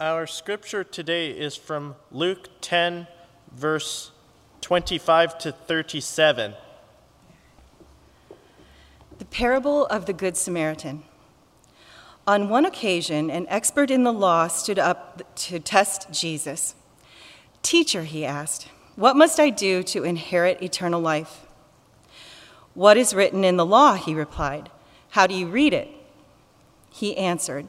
Our scripture today is from Luke 10, verse 25 to 37. The parable of the Good Samaritan. On one occasion, an expert in the law stood up to test Jesus. Teacher, he asked, what must I do to inherit eternal life? What is written in the law? He replied. How do you read it? He answered,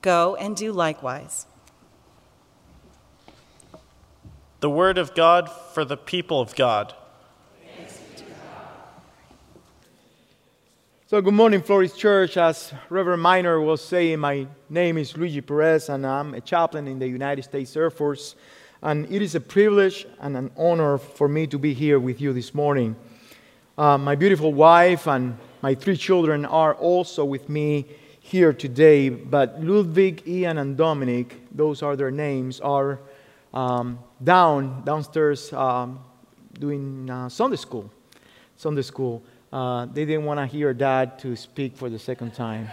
Go and do likewise. The word of God for the people of God. So, good morning, Floris Church. As Reverend Minor was saying, my name is Luigi Perez, and I'm a chaplain in the United States Air Force. And it is a privilege and an honor for me to be here with you this morning. Uh, my beautiful wife and my three children are also with me here today, but Ludwig, Ian, and Dominic, those are their names, are um, down, downstairs, um, doing uh, Sunday school. Sunday school. Uh, they didn't want to hear dad to speak for the second time.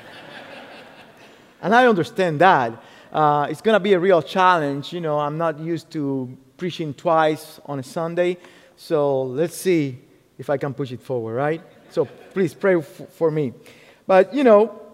and I understand that. Uh, it's going to be a real challenge. You know, I'm not used to preaching twice on a Sunday, so let's see if I can push it forward, right? So please pray f- for me. But, you know,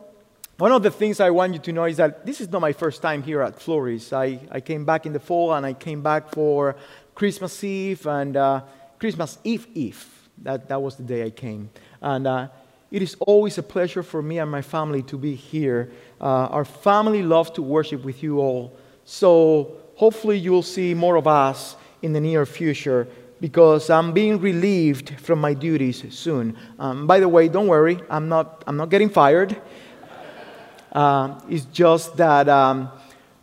one of the things I want you to know is that this is not my first time here at Floris. I, I came back in the fall and I came back for Christmas Eve and uh, Christmas Eve Eve. That, that was the day I came. And uh, it is always a pleasure for me and my family to be here. Uh, our family loves to worship with you all. So hopefully you'll see more of us in the near future because I'm being relieved from my duties soon. Um, by the way, don't worry, I'm not, I'm not getting fired. Uh, it's just that um,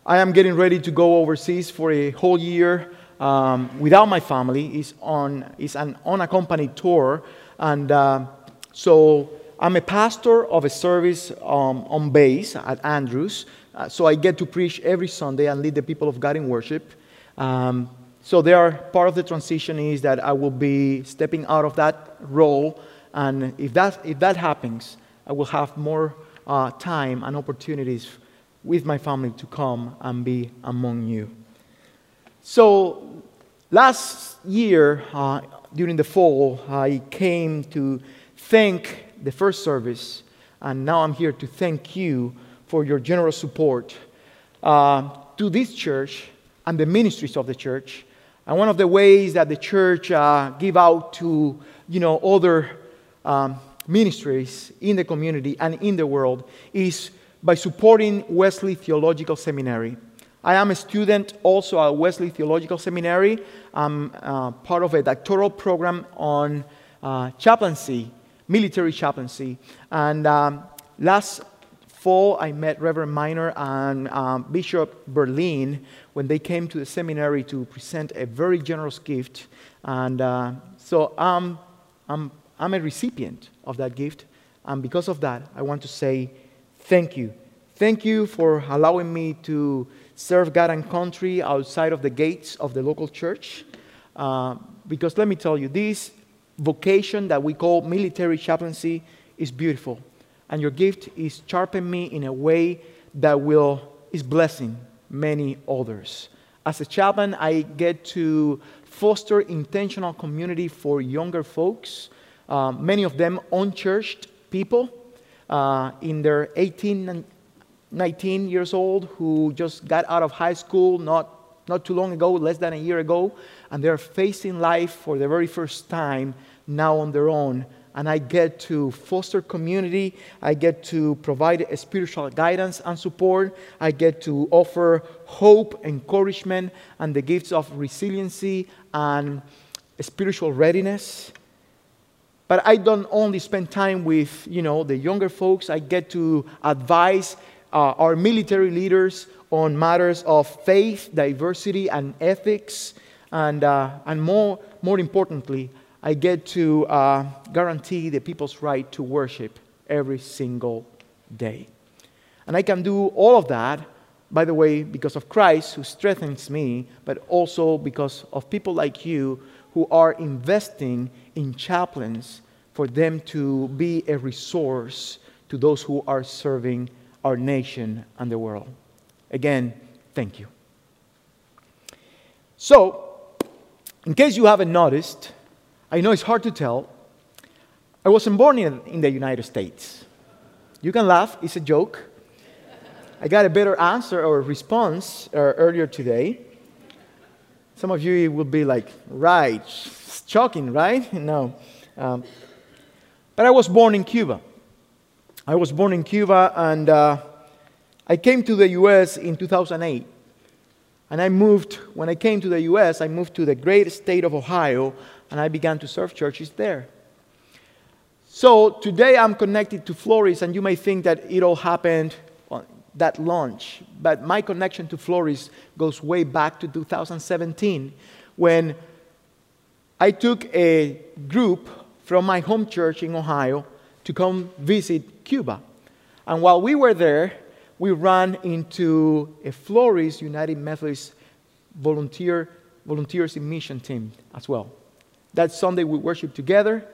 I am getting ready to go overseas for a whole year um, without my family. It's, on, it's an unaccompanied tour. And uh, so I'm a pastor of a service um, on base at Andrews. Uh, so I get to preach every Sunday and lead the people of God in worship. Um, so there, part of the transition is that I will be stepping out of that role. And if that, if that happens, I will have more uh, time and opportunities with my family to come and be among you. So, last year, uh, during the fall, I came to thank the first service, and now I'm here to thank you for your generous support uh, to this church and the ministries of the church. And one of the ways that the church uh, give out to, you know, other um, ministries in the community and in the world is by supporting Wesley Theological Seminary. I am a student also at Wesley Theological Seminary. I'm uh, part of a doctoral program on uh, chaplaincy, military chaplaincy. And um, last fall, I met Reverend Miner and um, Bishop Berlin when they came to the seminary to present a very generous gift. And uh, so um, I'm, I'm a recipient of that gift. And because of that, I want to say thank you. Thank you for allowing me to serve God and country outside of the gates of the local church. Uh, because let me tell you, this vocation that we call military chaplaincy is beautiful. And your gift is sharpening me in a way that will is blessing many others. As a chaplain, I get to foster intentional community for younger folks, uh, many of them unchurched people uh, in their 18 and 19 years old who just got out of high school not, not too long ago, less than a year ago, and they're facing life for the very first time now on their own. And I get to foster community. I get to provide spiritual guidance and support. I get to offer hope, encouragement, and the gifts of resiliency and spiritual readiness. But I don't only spend time with, you know, the younger folks. I get to advise uh, our military leaders on matters of faith, diversity, and ethics. And, uh, and more, more importantly, I get to uh, guarantee the people's right to worship every single day. And I can do all of that, by the way, because of Christ who strengthens me, but also because of people like you who are investing in chaplains for them to be a resource to those who are serving our nation and the world. Again, thank you. So, in case you haven't noticed, I know it's hard to tell. I wasn't born in, in the United States. You can laugh, it's a joke. I got a better answer or response uh, earlier today. Some of you will be like, right, it's shocking, right? No. Um, but I was born in Cuba. I was born in Cuba and uh, I came to the US in 2008. And I moved, when I came to the US, I moved to the great state of Ohio and I began to serve churches there. So today I'm connected to Floris, and you may think that it all happened that launch, but my connection to Floris goes way back to 2017 when I took a group from my home church in Ohio to come visit Cuba. And while we were there, we ran into a Floris United Methodist volunteer, volunteers in mission team as well. That Sunday we worshiped together,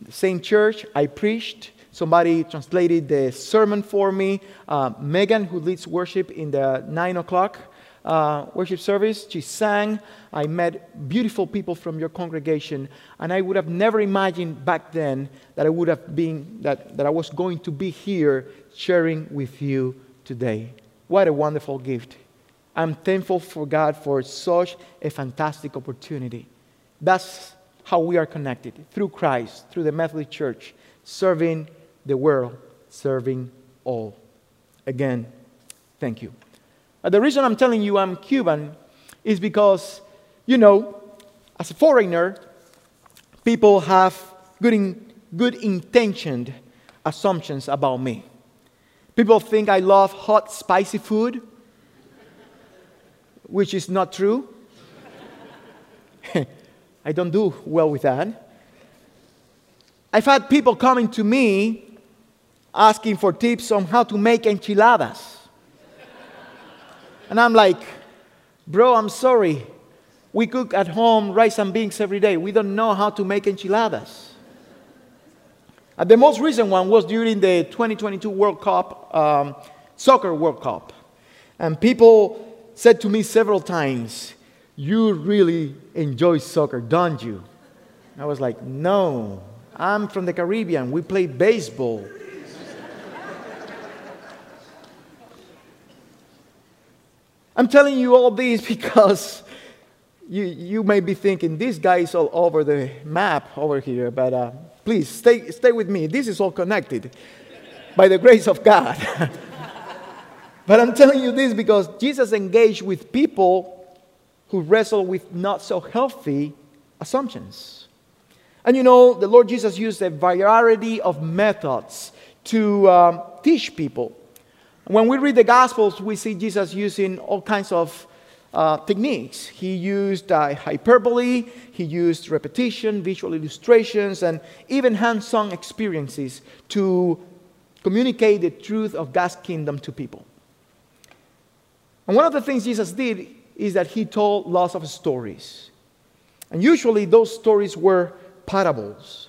the same church. I preached. Somebody translated the sermon for me. Uh, Megan, who leads worship in the nine o'clock uh, worship service, she sang. I met beautiful people from your congregation, and I would have never imagined back then that I would have been that, that I was going to be here sharing with you today. What a wonderful gift. I'm thankful for God for such a fantastic opportunity. That's how we are connected through Christ, through the Methodist Church, serving the world, serving all. Again, thank you. Uh, the reason I'm telling you I'm Cuban is because, you know, as a foreigner, people have good, in, good intentioned assumptions about me. People think I love hot, spicy food, which is not true. I don't do well with that. I've had people coming to me asking for tips on how to make enchiladas. and I'm like, bro, I'm sorry. We cook at home rice and beans every day. We don't know how to make enchiladas. And the most recent one was during the 2022 World Cup, um, Soccer World Cup. And people said to me several times, you really enjoy soccer, don't you? I was like, No, I'm from the Caribbean. We play baseball. I'm telling you all this because you, you may be thinking, this guy is all over the map over here, but uh, please stay, stay with me. This is all connected by the grace of God. but I'm telling you this because Jesus engaged with people who wrestle with not so healthy assumptions. And you know, the Lord Jesus used a variety of methods to um, teach people. When we read the Gospels, we see Jesus using all kinds of uh, techniques. He used uh, hyperbole, he used repetition, visual illustrations, and even hands on experiences to communicate the truth of God's kingdom to people. And one of the things Jesus did is that he told lots of stories. And usually those stories were parables.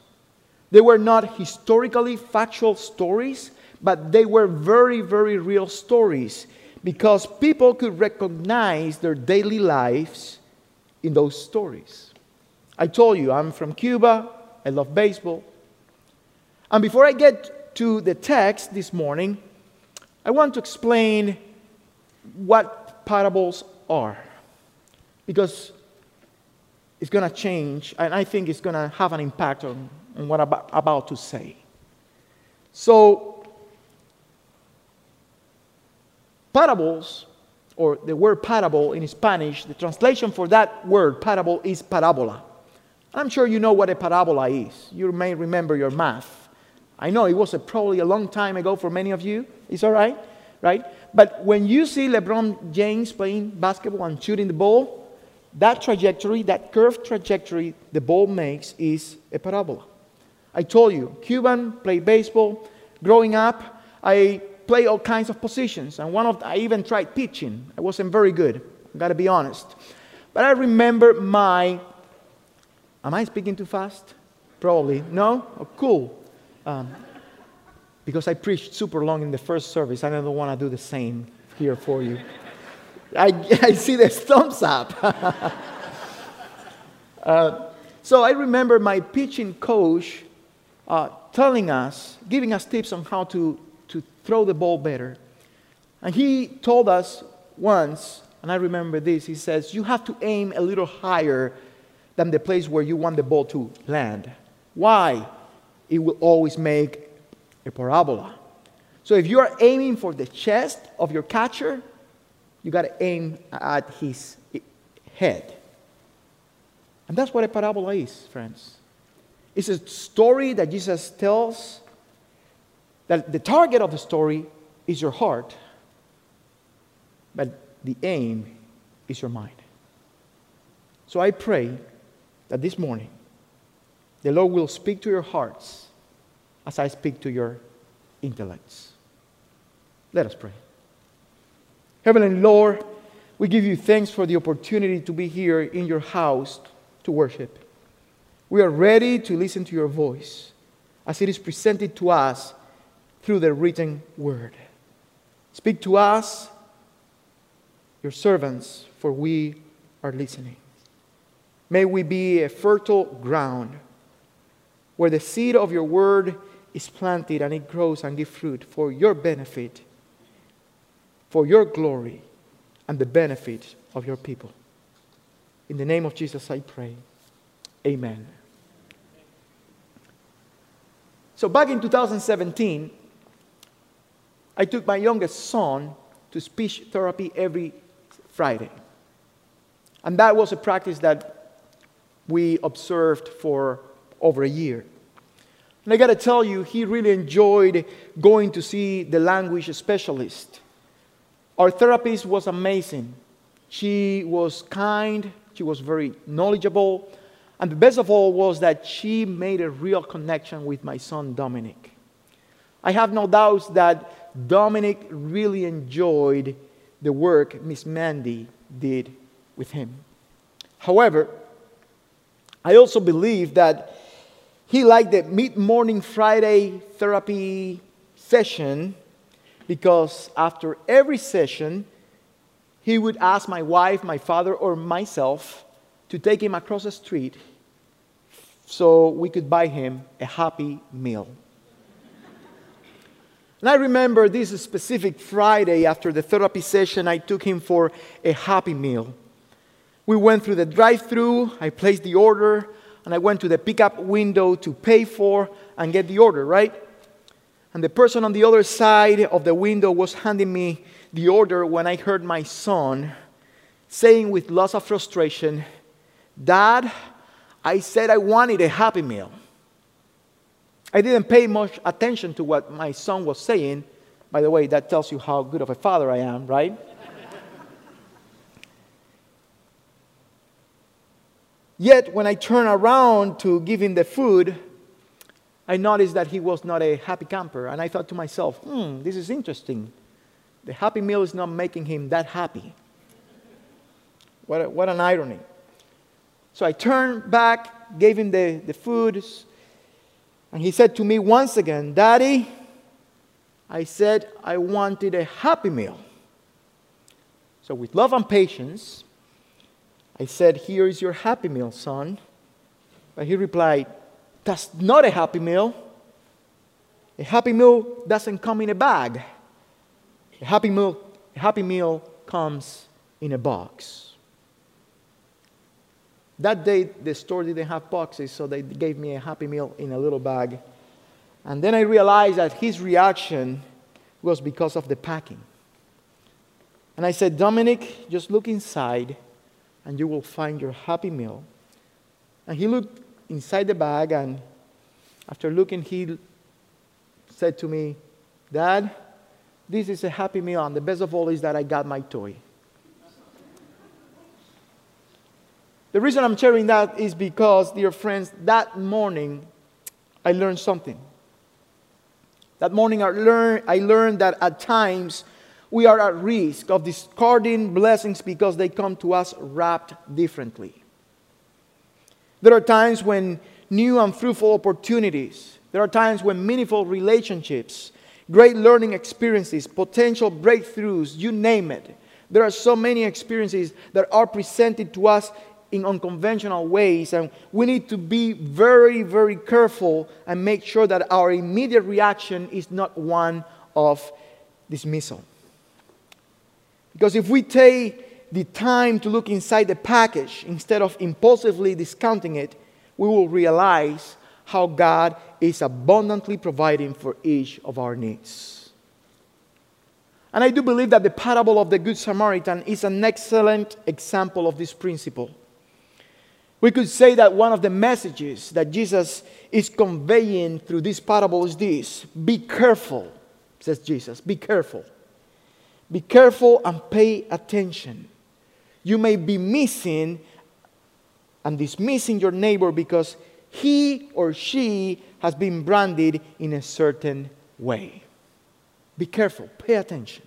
They were not historically factual stories, but they were very, very real stories because people could recognize their daily lives in those stories. I told you, I'm from Cuba, I love baseball. And before I get to the text this morning, I want to explain what parables are. Because it's going to change, and I think it's going to have an impact on, on what I'm about to say. So, parables, or the word parable in Spanish, the translation for that word, parable, is parabola. I'm sure you know what a parabola is. You may remember your math. I know it was a, probably a long time ago for many of you. It's all right, right? But when you see LeBron James playing basketball and shooting the ball, that trajectory, that curved trajectory the ball makes is a parabola. I told you, Cuban, played baseball. Growing up, I play all kinds of positions, and one of I even tried pitching. I wasn't very good. I got to be honest. But I remember my. Am I speaking too fast? Probably. No? Oh, cool. Um, because I preached super long in the first service, I don't want to do the same here for you. I, I see the thumbs up. uh, so I remember my pitching coach uh, telling us, giving us tips on how to throw the ball better. And he told us once, and I remember this, he says, You have to aim a little higher than the place where you want the ball to land. Why? It will always make a parabola. So if you are aiming for the chest of your catcher, you got to aim at his head. And that's what a parabola is, friends. It's a story that Jesus tells that the target of the story is your heart, but the aim is your mind. So I pray that this morning the Lord will speak to your hearts as I speak to your intellects. Let us pray. Heavenly Lord, we give you thanks for the opportunity to be here in your house to worship. We are ready to listen to your voice as it is presented to us through the written word. Speak to us, your servants, for we are listening. May we be a fertile ground where the seed of your word is planted and it grows and gives fruit for your benefit, for your glory, and the benefit of your people. In the name of Jesus, I pray. Amen. So, back in 2017, I took my youngest son to speech therapy every Friday. And that was a practice that we observed for over a year. And I got to tell you, he really enjoyed going to see the language specialist. Our therapist was amazing. She was kind, she was very knowledgeable, and the best of all was that she made a real connection with my son Dominic. I have no doubts that Dominic really enjoyed the work Miss Mandy did with him. However, I also believe that he liked the mid morning Friday therapy session because after every session, he would ask my wife, my father, or myself to take him across the street so we could buy him a happy meal. And I remember this specific Friday after the therapy session, I took him for a happy meal. We went through the drive through, I placed the order, and I went to the pickup window to pay for and get the order, right? And the person on the other side of the window was handing me the order when I heard my son saying with lots of frustration, Dad, I said I wanted a happy meal. I didn't pay much attention to what my son was saying. By the way, that tells you how good of a father I am, right? Yet, when I turned around to give him the food, I noticed that he was not a happy camper. And I thought to myself, hmm, this is interesting. the Happy Meal is not making him that happy. What, a, what an irony. So I turned back, gave him the, the food, and he said to me once again, Daddy, I said I wanted a Happy Meal. So, with love and patience, I said, Here is your Happy Meal, son. But he replied, That's not a Happy Meal. A Happy Meal doesn't come in a bag. A Happy Meal, a happy meal comes in a box. That day, the store didn't have boxes, so they gave me a Happy Meal in a little bag. And then I realized that his reaction was because of the packing. And I said, Dominic, just look inside and you will find your Happy Meal. And he looked inside the bag, and after looking, he said to me, Dad, this is a Happy Meal, and the best of all is that I got my toy. The reason I'm sharing that is because, dear friends, that morning I learned something. That morning I learned, I learned that at times we are at risk of discarding blessings because they come to us wrapped differently. There are times when new and fruitful opportunities, there are times when meaningful relationships, great learning experiences, potential breakthroughs, you name it. There are so many experiences that are presented to us in unconventional ways, and we need to be very, very careful and make sure that our immediate reaction is not one of dismissal. Because if we take the time to look inside the package instead of impulsively discounting it, we will realize how God is abundantly providing for each of our needs. And I do believe that the parable of the Good Samaritan is an excellent example of this principle. We could say that one of the messages that Jesus is conveying through this parable is this Be careful, says Jesus, be careful. Be careful and pay attention. You may be missing and dismissing your neighbor because he or she has been branded in a certain way. Be careful, pay attention.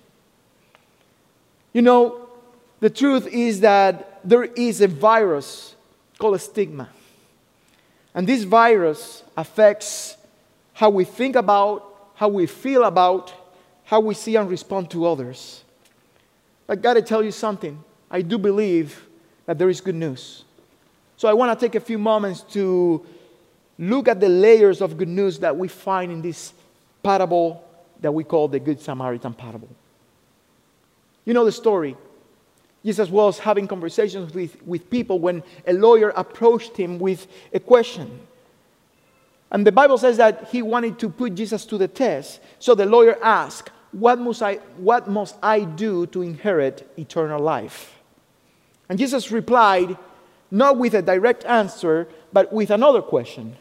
You know, the truth is that there is a virus called a stigma. And this virus affects how we think about, how we feel about, how we see and respond to others. I got to tell you something. I do believe that there is good news. So I want to take a few moments to look at the layers of good news that we find in this parable that we call the Good Samaritan parable. You know the story. Jesus was having conversations with, with people when a lawyer approached him with a question. And the Bible says that he wanted to put Jesus to the test. So the lawyer asked, What must I, what must I do to inherit eternal life? And Jesus replied, not with a direct answer, but with another question.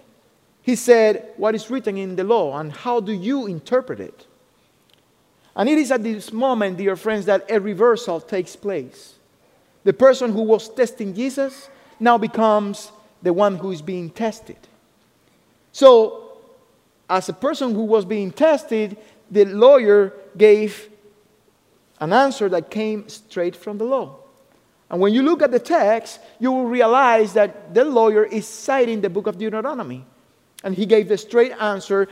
He said, What is written in the law, and how do you interpret it? And it is at this moment, dear friends, that a reversal takes place. The person who was testing Jesus now becomes the one who is being tested. So, as a person who was being tested, the lawyer gave an answer that came straight from the law. And when you look at the text, you will realize that the lawyer is citing the book of Deuteronomy. And he gave the straight answer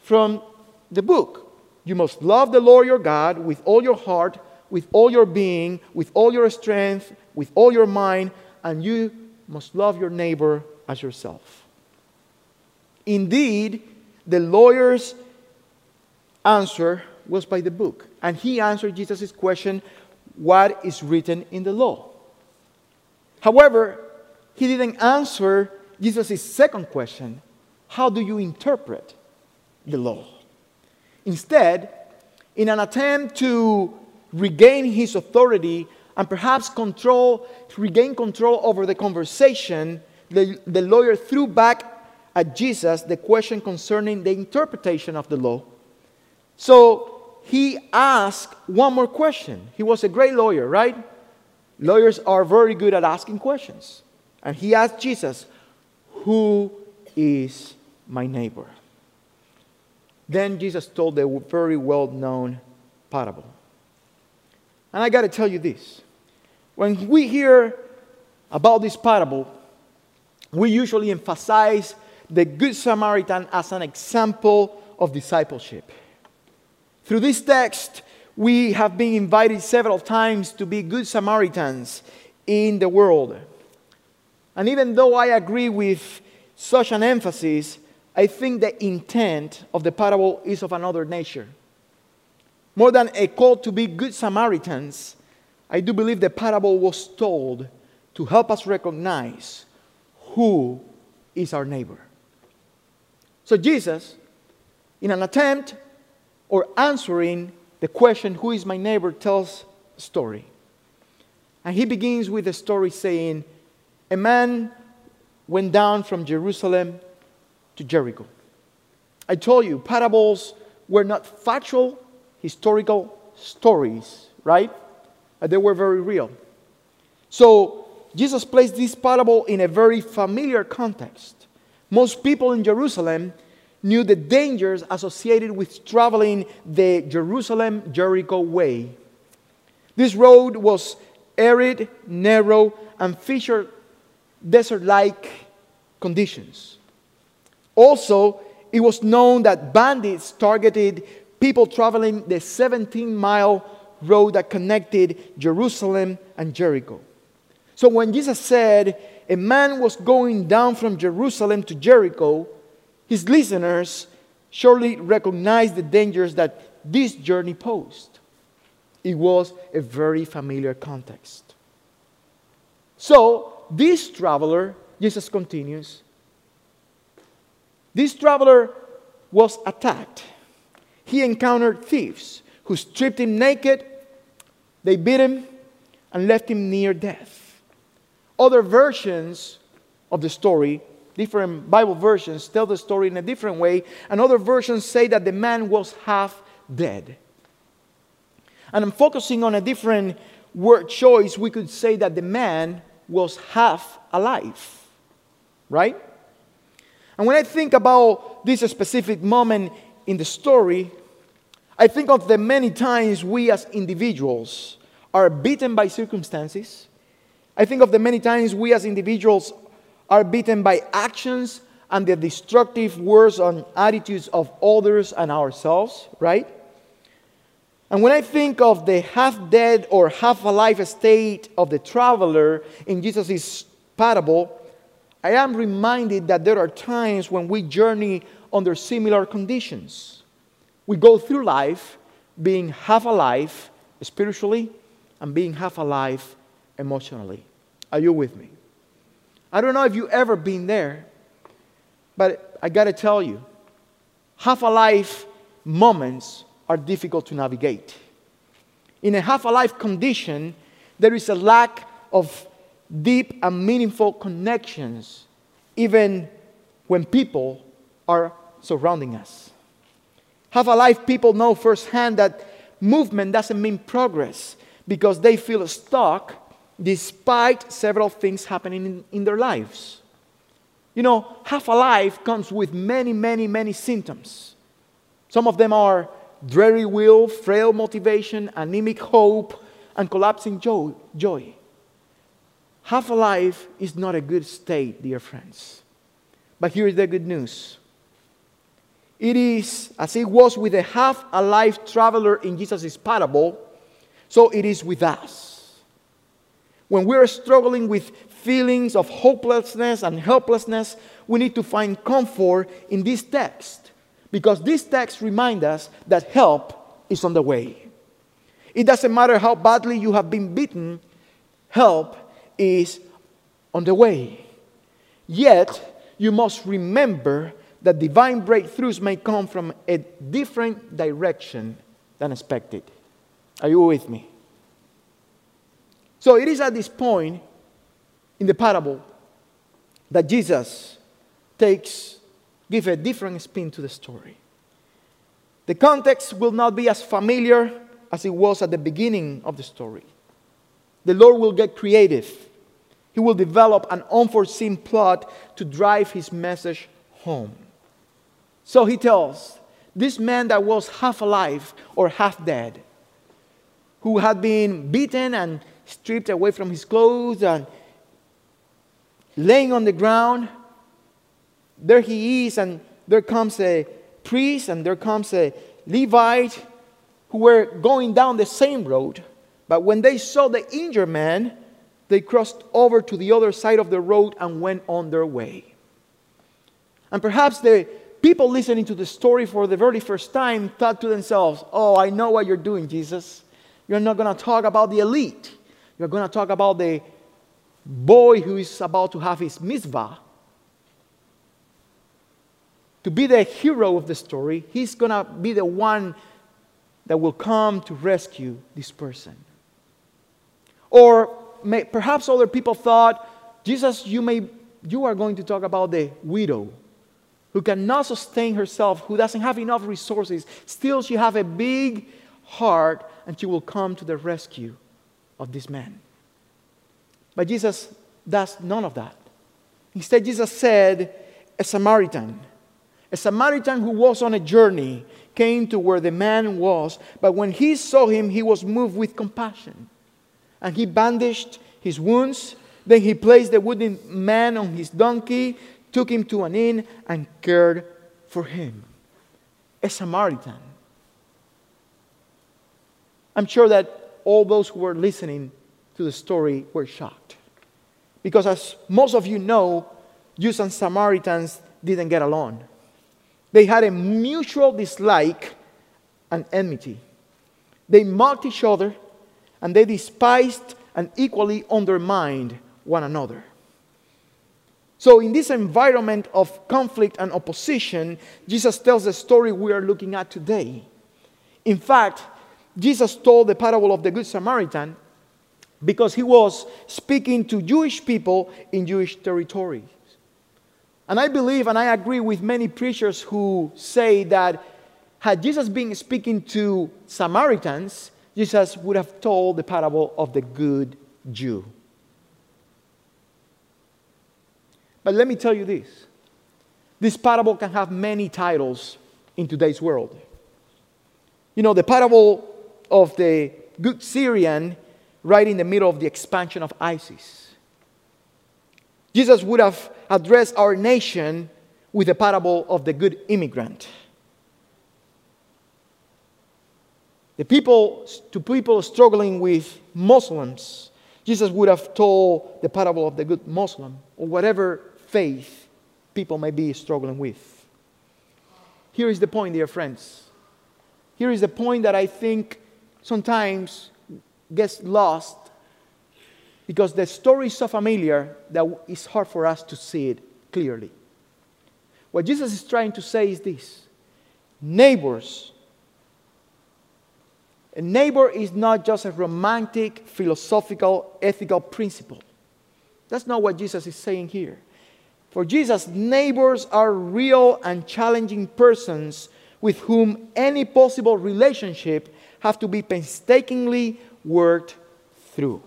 from the book. You must love the Lord your God with all your heart, with all your being, with all your strength, with all your mind, and you must love your neighbor as yourself. Indeed, the lawyer's answer was by the book, and he answered Jesus' question what is written in the law? However, he didn't answer Jesus' second question how do you interpret the law? Instead, in an attempt to regain his authority and perhaps control, regain control over the conversation, the, the lawyer threw back at Jesus the question concerning the interpretation of the law. So he asked one more question. He was a great lawyer, right? Lawyers are very good at asking questions. And he asked Jesus, Who is my neighbor? Then Jesus told the very well known parable. And I got to tell you this when we hear about this parable, we usually emphasize the Good Samaritan as an example of discipleship. Through this text, we have been invited several times to be Good Samaritans in the world. And even though I agree with such an emphasis, I think the intent of the parable is of another nature. More than a call to be good Samaritans, I do believe the parable was told to help us recognize who is our neighbor. So, Jesus, in an attempt or answering the question, Who is my neighbor, tells a story. And he begins with a story saying, A man went down from Jerusalem to Jericho. I told you, parables were not factual, historical stories, right? They were very real. So, Jesus placed this parable in a very familiar context. Most people in Jerusalem knew the dangers associated with traveling the Jerusalem Jericho way. This road was arid, narrow, and featured desert like conditions. Also, it was known that bandits targeted people traveling the 17 mile road that connected Jerusalem and Jericho. So when Jesus said a man was going down from Jerusalem to Jericho, his listeners surely recognized the dangers that this journey posed. It was a very familiar context. So, this traveler, Jesus continues, this traveler was attacked. He encountered thieves who stripped him naked, they beat him, and left him near death. Other versions of the story, different Bible versions, tell the story in a different way, and other versions say that the man was half dead. And I'm focusing on a different word choice. We could say that the man was half alive, right? And when I think about this specific moment in the story, I think of the many times we as individuals are beaten by circumstances. I think of the many times we as individuals are beaten by actions and the destructive words and attitudes of others and ourselves, right? And when I think of the half dead or half alive state of the traveler in Jesus' parable, I am reminded that there are times when we journey under similar conditions. We go through life being half alive spiritually and being half alive emotionally. Are you with me? I don't know if you've ever been there, but I got to tell you, half alive moments are difficult to navigate. In a half alive condition, there is a lack of deep and meaningful connections, even when people are surrounding us. Half alive people know firsthand that movement doesn't mean progress because they feel stuck despite several things happening in, in their lives. You know, half alive comes with many, many, many symptoms. Some of them are dreary will, frail motivation, anemic hope, and collapsing joy. joy. Half alive is not a good state, dear friends. But here's the good news it is as it was with the half alive traveler in Jesus' parable, so it is with us. When we're struggling with feelings of hopelessness and helplessness, we need to find comfort in this text because this text reminds us that help is on the way. It doesn't matter how badly you have been beaten, help is on the way. Yet, you must remember that divine breakthroughs may come from a different direction than expected. Are you with me? So, it is at this point in the parable that Jesus takes give a different spin to the story. The context will not be as familiar as it was at the beginning of the story. The Lord will get creative. He will develop an unforeseen plot to drive his message home. So he tells this man that was half alive or half dead who had been beaten and stripped away from his clothes and laying on the ground. There he is, and there comes a priest and there comes a Levite who were going down the same road. But when they saw the injured man, they crossed over to the other side of the road and went on their way. And perhaps the people listening to the story for the very first time thought to themselves, Oh, I know what you're doing, Jesus. You're not going to talk about the elite. You're going to talk about the boy who is about to have his mitzvah. To be the hero of the story, he's going to be the one that will come to rescue this person. Or may, perhaps other people thought, Jesus, you, may, you are going to talk about the widow who cannot sustain herself, who doesn't have enough resources. Still, she has a big heart and she will come to the rescue of this man. But Jesus does none of that. Instead, Jesus said, a Samaritan, a Samaritan who was on a journey, came to where the man was, but when he saw him, he was moved with compassion. And he bandaged his wounds. Then he placed the wooden man on his donkey, took him to an inn, and cared for him. A Samaritan. I'm sure that all those who were listening to the story were shocked. Because, as most of you know, Jews and Samaritans didn't get along. They had a mutual dislike and enmity. They mocked each other and they despised and equally undermined one another. So, in this environment of conflict and opposition, Jesus tells the story we are looking at today. In fact, Jesus told the parable of the Good Samaritan because he was speaking to Jewish people in Jewish territories. And I believe and I agree with many preachers who say that had Jesus been speaking to Samaritans, Jesus would have told the parable of the good Jew. But let me tell you this this parable can have many titles in today's world. You know, the parable of the good Syrian right in the middle of the expansion of ISIS. Jesus would have addressed our nation with the parable of the good immigrant. The people, to people struggling with Muslims, Jesus would have told the parable of the good Muslim or whatever faith people may be struggling with. Here is the point, dear friends. Here is the point that I think sometimes gets lost because the story is so familiar that it's hard for us to see it clearly. What Jesus is trying to say is this neighbors a neighbor is not just a romantic, philosophical, ethical principle. That's not what Jesus is saying here. For Jesus, neighbors are real and challenging persons with whom any possible relationship have to be painstakingly worked through.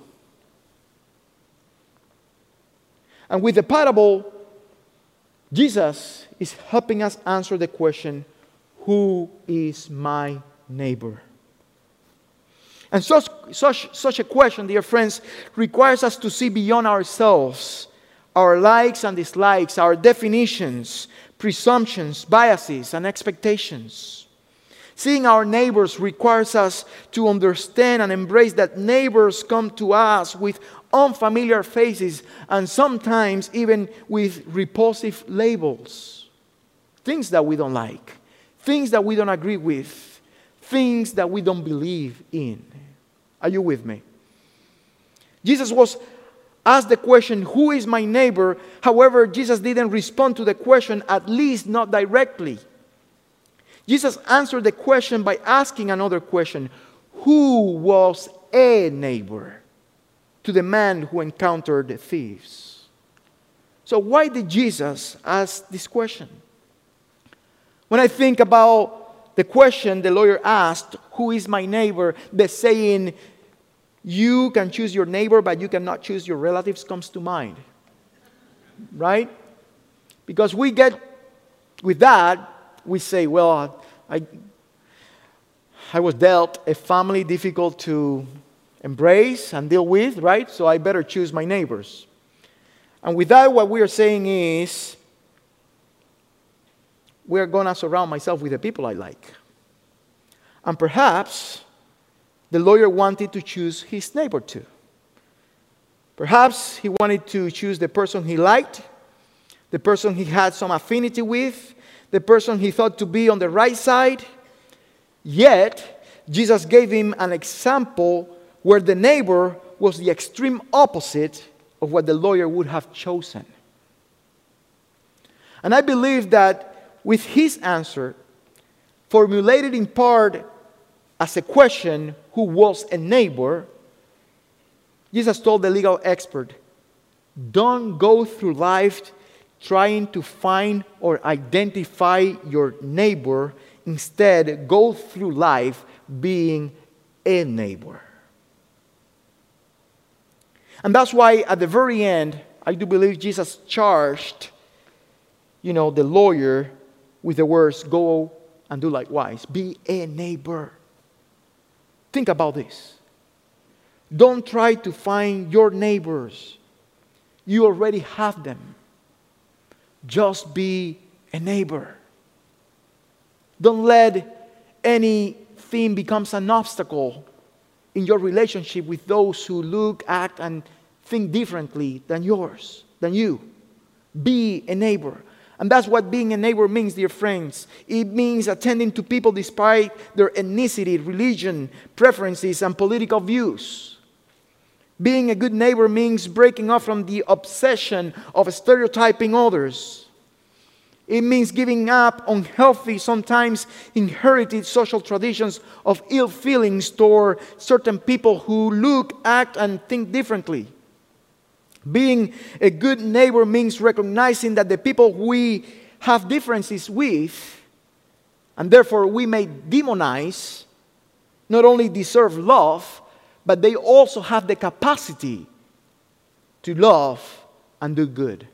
And with the parable, Jesus is helping us answer the question who is my neighbor? And such, such, such a question, dear friends, requires us to see beyond ourselves, our likes and dislikes, our definitions, presumptions, biases, and expectations. Seeing our neighbors requires us to understand and embrace that neighbors come to us with unfamiliar faces and sometimes even with repulsive labels. Things that we don't like, things that we don't agree with, things that we don't believe in. Are you with me? Jesus was asked the question, Who is my neighbor? However, Jesus didn't respond to the question, at least not directly. Jesus answered the question by asking another question Who was a neighbor to the man who encountered the thieves? So, why did Jesus ask this question? When I think about the question the lawyer asked, Who is my neighbor? the saying, you can choose your neighbor, but you cannot choose your relatives, comes to mind. Right? Because we get, with that, we say, well, I, I was dealt a family difficult to embrace and deal with, right? So I better choose my neighbors. And with that, what we are saying is we're going to surround myself with the people I like. And perhaps the lawyer wanted to choose his neighbor too. Perhaps he wanted to choose the person he liked, the person he had some affinity with, the person he thought to be on the right side. Yet, Jesus gave him an example where the neighbor was the extreme opposite of what the lawyer would have chosen. And I believe that with his answer, formulated in part as a question who was a neighbor, Jesus told the legal expert, Don't go through life trying to find or identify your neighbor. Instead, go through life being a neighbor. And that's why at the very end, I do believe Jesus charged, you know, the lawyer with the words, go and do likewise. Be a neighbor. Think about this. Don't try to find your neighbors. You already have them. Just be a neighbor. Don't let anything becomes an obstacle in your relationship with those who look, act, and think differently than yours, than you. Be a neighbor. And that's what being a neighbor means, dear friends. It means attending to people despite their ethnicity, religion, preferences, and political views. Being a good neighbor means breaking off from the obsession of stereotyping others. It means giving up unhealthy, sometimes inherited social traditions of ill feelings toward certain people who look, act, and think differently. Being a good neighbor means recognizing that the people we have differences with, and therefore we may demonize, not only deserve love, but they also have the capacity to love and do good.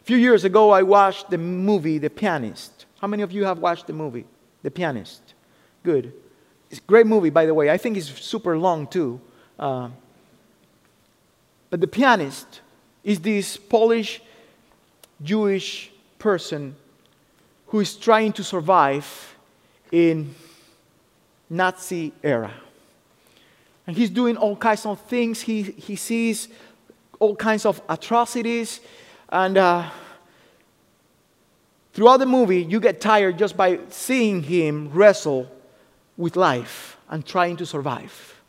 A few years ago, I watched the movie The Pianist. How many of you have watched the movie The Pianist? Good. It's a great movie, by the way. I think it's super long, too. Uh, but the pianist is this Polish Jewish person who is trying to survive in Nazi era. And he's doing all kinds of things. He, he sees all kinds of atrocities. And uh, throughout the movie, you get tired just by seeing him wrestle with life and trying to survive.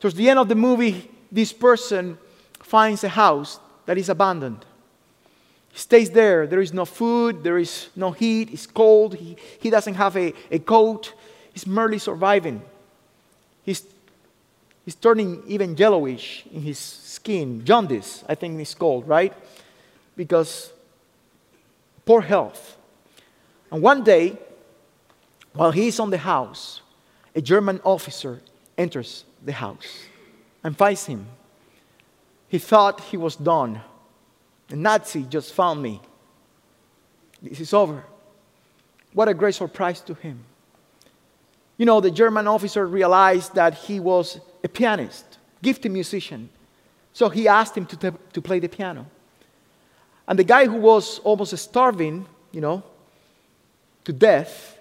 Towards the end of the movie, this person finds a house that is abandoned. He stays there. There is no food, there is no heat, it's cold. He, he doesn't have a, a coat. He's merely surviving. He's, he's turning even yellowish in his skin. Jaundice, I think it's called, right? Because poor health. And one day, while he's on the house, a German officer enters the house and finds him. He thought he was done. The Nazi just found me. This is over. What a great surprise to him. You know, the German officer realized that he was a pianist, gifted musician. So he asked him to, to play the piano. And the guy who was almost starving, you know, to death,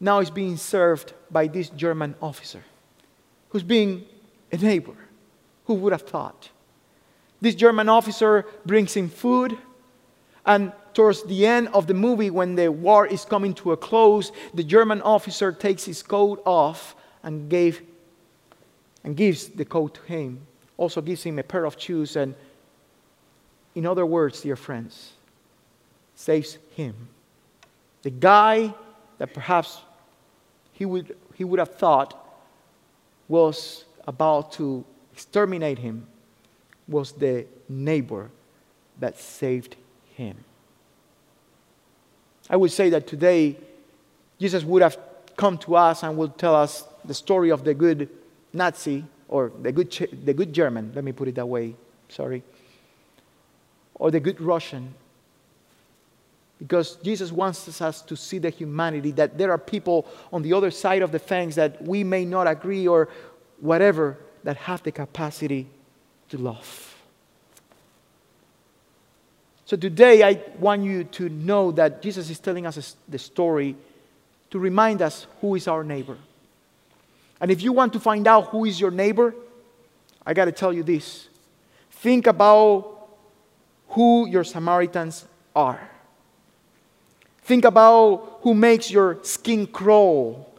now is being served by this German officer who's being a neighbor. Who would have thought? This German officer brings him food, and towards the end of the movie, when the war is coming to a close, the German officer takes his coat off and, gave, and gives the coat to him. Also gives him a pair of shoes, and in other words, dear friends, saves him. The guy that perhaps he would, he would have thought was about to exterminate him was the neighbor that saved him. I would say that today, Jesus would have come to us and would tell us the story of the good Nazi or the good, the good German, let me put it that way, sorry, or the good Russian. Because Jesus wants us to see the humanity, that there are people on the other side of the fence that we may not agree or whatever, that have the capacity to love. So today, I want you to know that Jesus is telling us the story to remind us who is our neighbor. And if you want to find out who is your neighbor, I got to tell you this. Think about who your Samaritans are. Think about who makes your skin crawl.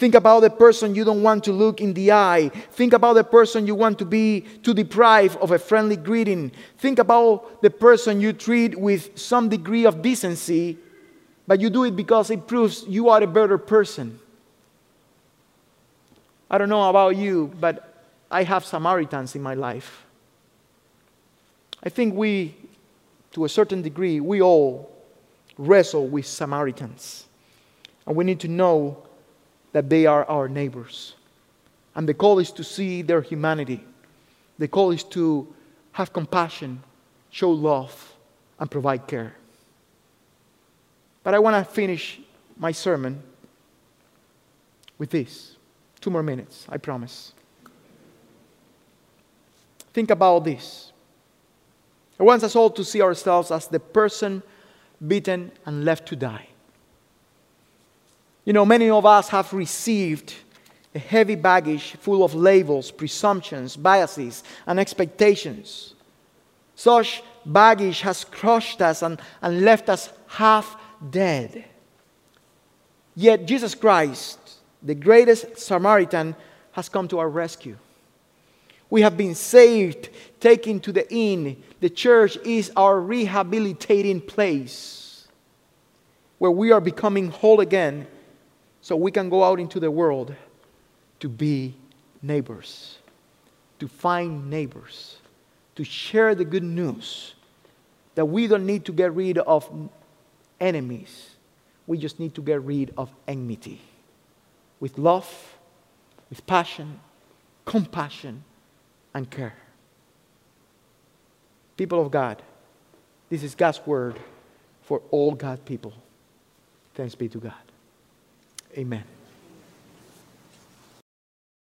Think about the person you don't want to look in the eye. Think about the person you want to be to deprive of a friendly greeting. Think about the person you treat with some degree of decency, but you do it because it proves you are a better person. I don't know about you, but I have Samaritans in my life. I think we, to a certain degree, we all wrestle with Samaritans. And we need to know that they are our neighbors. And the call is to see their humanity. The call is to have compassion, show love, and provide care. But I want to finish my sermon with this. Two more minutes, I promise. Think about this. It wants us all to see ourselves as the person beaten and left to die. You know, many of us have received a heavy baggage full of labels, presumptions, biases, and expectations. Such baggage has crushed us and, and left us half dead. Yet Jesus Christ, the greatest Samaritan, has come to our rescue. We have been saved, taken to the inn. The church is our rehabilitating place where we are becoming whole again so we can go out into the world to be neighbors, to find neighbors, to share the good news that we don't need to get rid of enemies. We just need to get rid of enmity with love, with passion, compassion, and care. People of God, this is God's word for all God people. Thanks be to God. Amen.